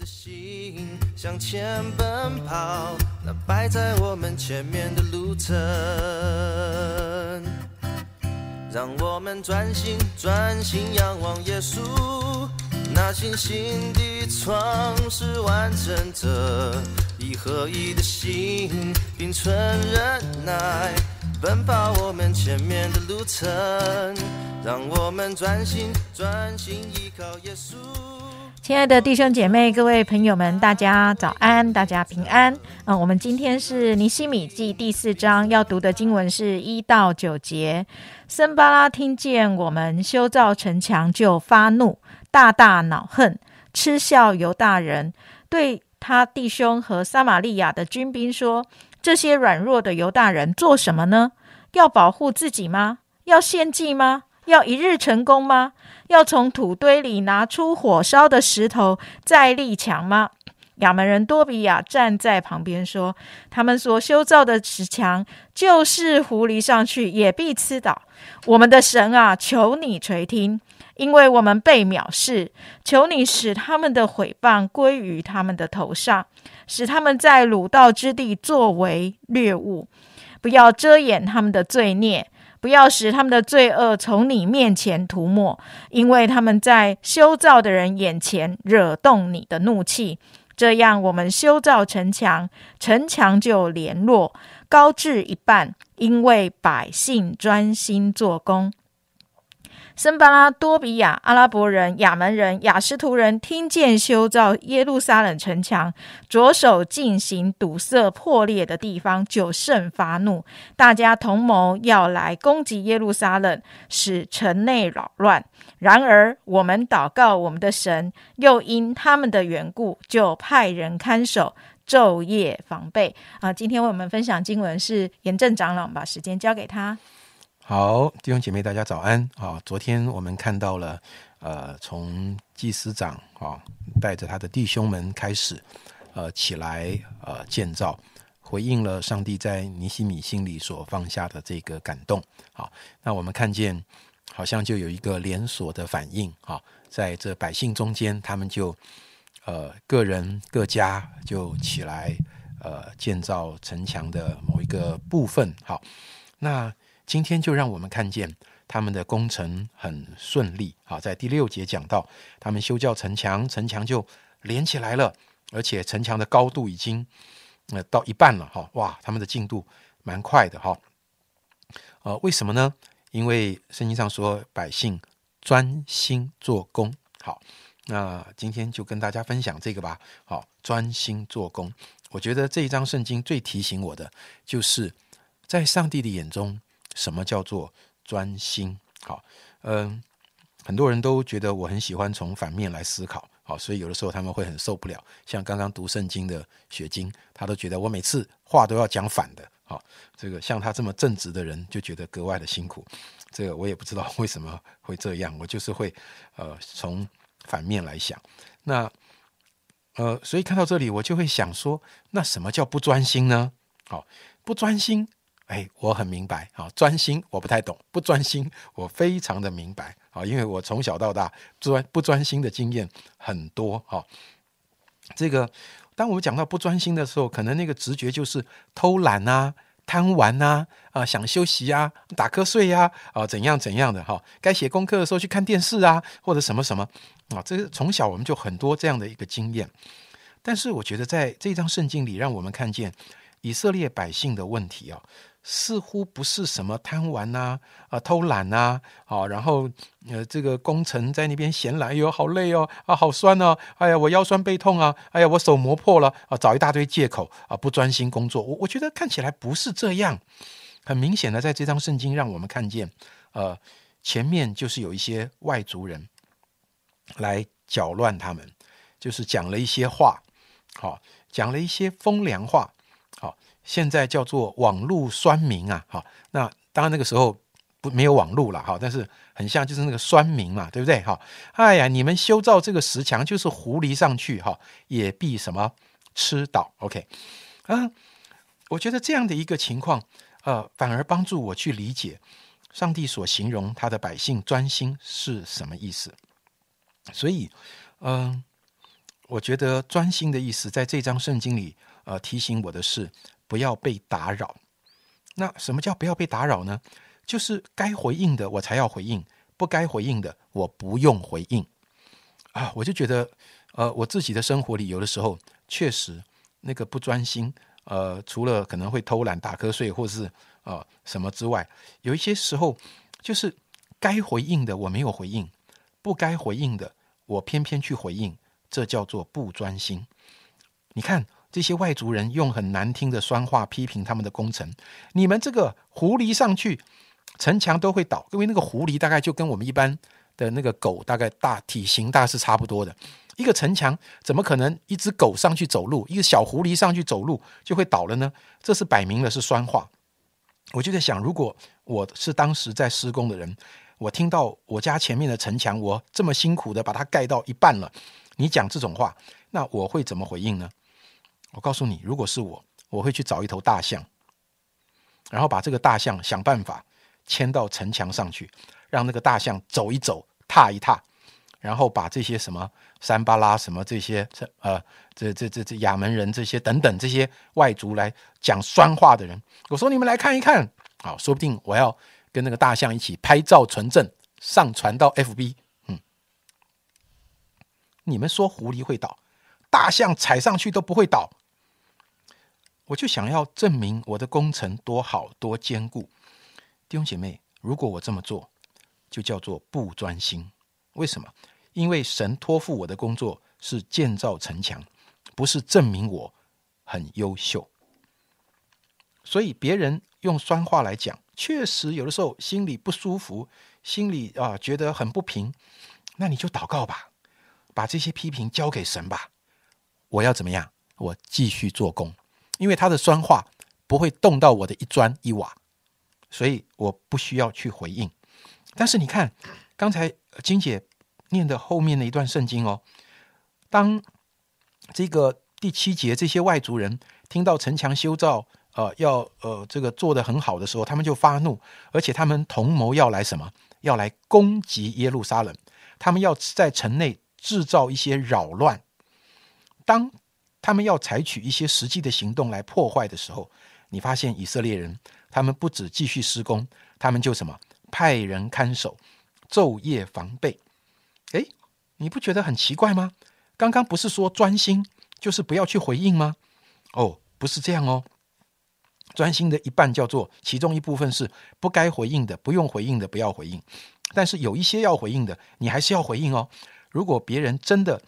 的心向前奔跑，那摆在我们前面的路程，让我们专心专心仰望耶稣，那信心的创始完成者，以合一的心并存忍耐，奔跑我们前面的路程，让我们专心专心依靠耶稣。亲爱的弟兄姐妹、各位朋友们，大家早安，大家平安。嗯，我们今天是尼西米记第四章，要读的经文是一到九节。森巴拉听见我们修造城墙，就发怒，大大恼恨，嗤笑犹大人，对他弟兄和撒玛利亚的军兵说：“这些软弱的犹大人做什么呢？要保护自己吗？要献祭吗？要一日成功吗？”要从土堆里拿出火烧的石头再立墙吗？亚门人多比亚站在旁边说：“他们所修造的石墙，就是狐狸上去也必吃倒。我们的神啊，求你垂听，因为我们被藐视。求你使他们的毁谤归于他们的头上，使他们在鲁道之地作为掠物，不要遮掩他们的罪孽。”不要使他们的罪恶从你面前涂抹，因为他们在修造的人眼前惹动你的怒气。这样，我们修造城墙，城墙就联络高至一半，因为百姓专心做工。森巴拉多比亚、阿拉伯人、亚门人、雅士图人听见修造耶路撒冷城墙，着手进行堵塞破裂的地方，就甚发怒。大家同谋要来攻击耶路撒冷，使城内扰乱。然而，我们祷告我们的神，又因他们的缘故，就派人看守，昼夜防备。啊，今天为我们分享经文是严正长老，把时间交给他。好，弟兄姐妹，大家早安啊！昨天我们看到了，呃，从祭司长啊带着他的弟兄们开始，呃，起来呃建造，回应了上帝在尼西米心里所放下的这个感动。好，那我们看见好像就有一个连锁的反应啊，在这百姓中间，他们就呃个人各家就起来呃建造城墙的某一个部分。好，那。今天就让我们看见他们的工程很顺利。好，在第六节讲到，他们修教城墙，城墙就连起来了，而且城墙的高度已经呃到一半了。哈，哇，他们的进度蛮快的。哈，呃，为什么呢？因为圣经上说百姓专心做工。好，那今天就跟大家分享这个吧。好，专心做工。我觉得这一章圣经最提醒我的，就是在上帝的眼中。什么叫做专心？好，嗯，很多人都觉得我很喜欢从反面来思考，好，所以有的时候他们会很受不了。像刚刚读圣经的雪晶，他都觉得我每次话都要讲反的，好，这个像他这么正直的人就觉得格外的辛苦。这个我也不知道为什么会这样，我就是会呃从反面来想。那呃，所以看到这里，我就会想说，那什么叫不专心呢？好，不专心。哎，我很明白，啊专心，我不太懂；不专心，我非常的明白，啊，因为我从小到大专不专心的经验很多，哈。这个，当我们讲到不专心的时候，可能那个直觉就是偷懒啊、贪玩啊、啊想休息啊、打瞌睡呀、啊怎样怎样的哈。该写功课的时候去看电视啊，或者什么什么啊。这个从小我们就很多这样的一个经验，但是我觉得在这张圣经里，让我们看见以色列百姓的问题啊。似乎不是什么贪玩呐，啊偷懒呐，好，然后呃这个工程在那边闲懒，哎呦好累哦，啊好酸哦，哎呀我腰酸背痛啊，哎呀我手磨破了啊，找一大堆借口啊不专心工作，我我觉得看起来不是这样，很明显的在这张圣经让我们看见，呃前面就是有一些外族人来搅乱他们，就是讲了一些话，好讲了一些风凉话。现在叫做网络酸民啊，好，那当然那个时候不没有网络了哈，但是很像就是那个酸民嘛，对不对？哈，哎呀，你们修造这个石墙就是狐狸上去哈，也必什么吃倒？OK，啊，我觉得这样的一个情况，呃，反而帮助我去理解上帝所形容他的百姓专心是什么意思。所以，嗯，我觉得专心的意思，在这章圣经里，呃，提醒我的是不要被打扰。那什么叫不要被打扰呢？就是该回应的我才要回应，不该回应的我不用回应。啊，我就觉得，呃，我自己的生活里，有的时候确实那个不专心，呃，除了可能会偷懒、打瞌睡，或是呃什么之外，有一些时候就是该回应的我没有回应，不该回应的我偏偏去回应。这叫做不专心。你看这些外族人用很难听的酸话批评他们的工程，你们这个狐狸上去，城墙都会倒。因为那个狐狸大概就跟我们一般的那个狗大概大体型大是差不多的。一个城墙怎么可能一只狗上去走路，一个小狐狸上去走路就会倒了呢？这是摆明了是酸话。我就在想，如果我是当时在施工的人，我听到我家前面的城墙，我这么辛苦的把它盖到一半了。你讲这种话，那我会怎么回应呢？我告诉你，如果是我，我会去找一头大象，然后把这个大象想办法牵到城墙上去，让那个大象走一走、踏一踏，然后把这些什么山巴拉、什么这些这呃这这这这亚门人这些等等这些外族来讲酸话的人，我说你们来看一看，好，说不定我要跟那个大象一起拍照存证，上传到 FB。嗯你们说狐狸会倒，大象踩上去都不会倒。我就想要证明我的工程多好多坚固。弟兄姐妹，如果我这么做，就叫做不专心。为什么？因为神托付我的工作是建造城墙，不是证明我很优秀。所以别人用酸话来讲，确实有的时候心里不舒服，心里啊觉得很不平。那你就祷告吧。把这些批评交给神吧，我要怎么样？我继续做工，因为他的酸话不会动到我的一砖一瓦，所以我不需要去回应。但是你看，刚才金姐念的后面的一段圣经哦，当这个第七节这些外族人听到城墙修造，呃，要呃这个做的很好的时候，他们就发怒，而且他们同谋要来什么？要来攻击耶路撒冷，他们要在城内。制造一些扰乱，当他们要采取一些实际的行动来破坏的时候，你发现以色列人他们不止继续施工，他们就什么派人看守，昼夜防备。哎，你不觉得很奇怪吗？刚刚不是说专心就是不要去回应吗？哦，不是这样哦。专心的一半叫做其中一部分是不该回应的，不用回应的不要回应，但是有一些要回应的，你还是要回应哦。如果别人真的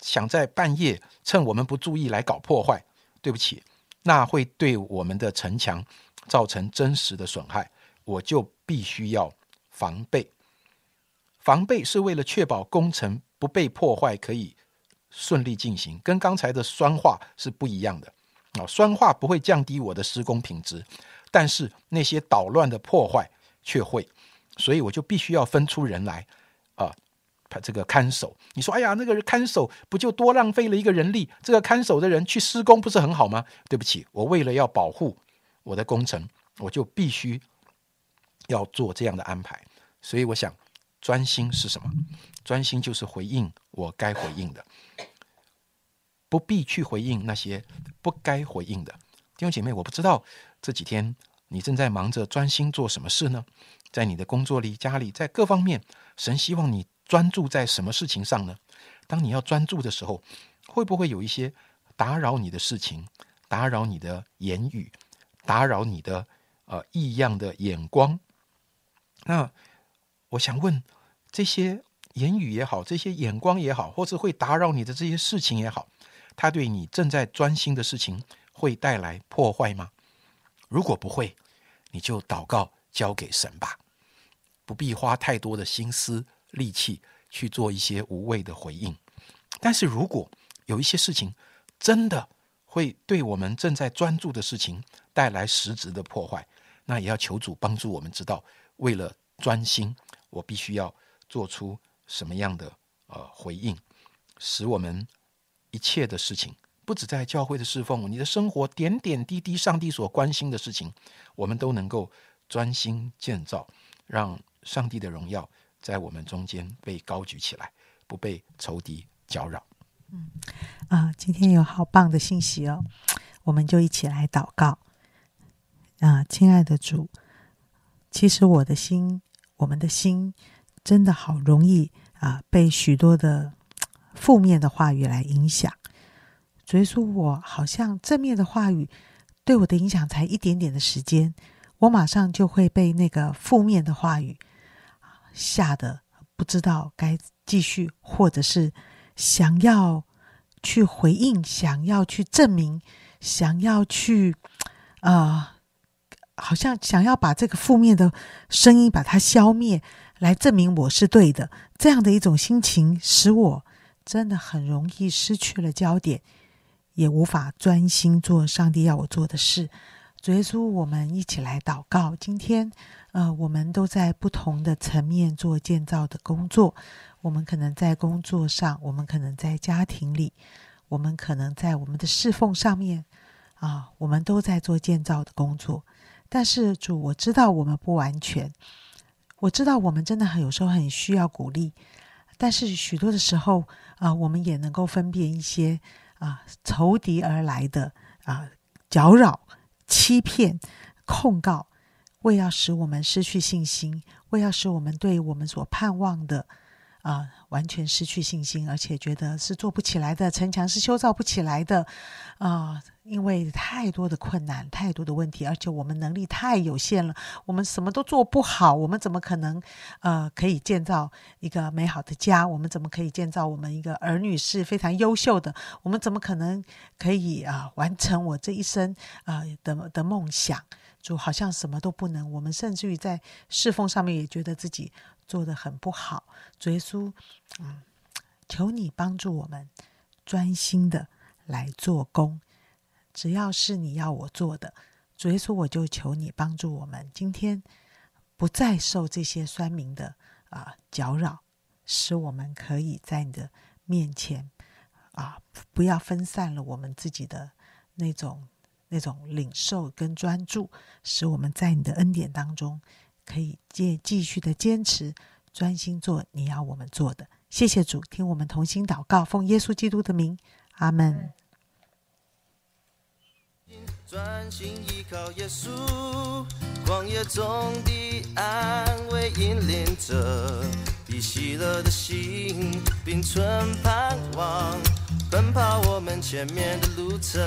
想在半夜趁我们不注意来搞破坏，对不起，那会对我们的城墙造成真实的损害，我就必须要防备。防备是为了确保工程不被破坏，可以顺利进行，跟刚才的酸化是不一样的啊。酸化不会降低我的施工品质，但是那些捣乱的破坏却会，所以我就必须要分出人来啊。他这个看守，你说，哎呀，那个看守不就多浪费了一个人力？这个看守的人去施工不是很好吗？对不起，我为了要保护我的工程，我就必须要做这样的安排。所以我想，专心是什么？专心就是回应我该回应的，不必去回应那些不该回应的弟兄姐妹。我不知道这几天你正在忙着专心做什么事呢？在你的工作里、家里，在各方面，神希望你。专注在什么事情上呢？当你要专注的时候，会不会有一些打扰你的事情，打扰你的言语，打扰你的呃异样的眼光？那我想问，这些言语也好，这些眼光也好，或是会打扰你的这些事情也好，它对你正在专心的事情会带来破坏吗？如果不会，你就祷告交给神吧，不必花太多的心思。力气去做一些无谓的回应，但是如果有一些事情真的会对我们正在专注的事情带来实质的破坏，那也要求主帮助我们知道，为了专心，我必须要做出什么样的呃回应，使我们一切的事情，不止在教会的侍奉，你的生活点点滴滴，上帝所关心的事情，我们都能够专心建造，让上帝的荣耀。在我们中间被高举起来，不被仇敌搅扰。嗯啊，今天有好棒的信息哦，我们就一起来祷告。啊，亲爱的主，其实我的心，我们的心，真的好容易啊，被许多的负面的话语来影响。所以说我好像正面的话语对我的影响才一点点的时间，我马上就会被那个负面的话语吓得不知道该继续，或者是想要。去回应，想要去证明，想要去，啊，好像想要把这个负面的声音把它消灭，来证明我是对的。这样的一种心情，使我真的很容易失去了焦点，也无法专心做上帝要我做的事。主耶稣，我们一起来祷告。今天，呃，我们都在不同的层面做建造的工作。我们可能在工作上，我们可能在家庭里，我们可能在我们的侍奉上面，啊，我们都在做建造的工作。但是主，我知道我们不完全，我知道我们真的很有时候很需要鼓励，但是许多的时候啊，我们也能够分辨一些啊仇敌而来的啊搅扰、欺骗、控告，为要使我们失去信心，为要使我们对我们所盼望的。啊，完全失去信心，而且觉得是做不起来的，城墙是修造不起来的，啊，因为太多的困难，太多的问题，而且我们能力太有限了，我们什么都做不好，我们怎么可能呃可以建造一个美好的家？我们怎么可以建造我们一个儿女是非常优秀的？我们怎么可能可以啊完成我这一生啊的的梦想？就好像什么都不能，我们甚至于在侍奉上面也觉得自己。做的很不好，主耶稣，嗯，求你帮助我们专心的来做工。只要是你要我做的，主耶稣，我就求你帮助我们，今天不再受这些酸民的啊搅扰，使我们可以在你的面前啊，不要分散了我们自己的那种那种领受跟专注，使我们在你的恩典当中。可以继继续的坚持，专心做你要我们做的。谢谢主，听我们同心祷告，奉耶稣基督的名，阿门。专心依靠耶稣，旷野中的安慰引领着，以喜乐的心，并存盼望，奔跑我们前面的路程。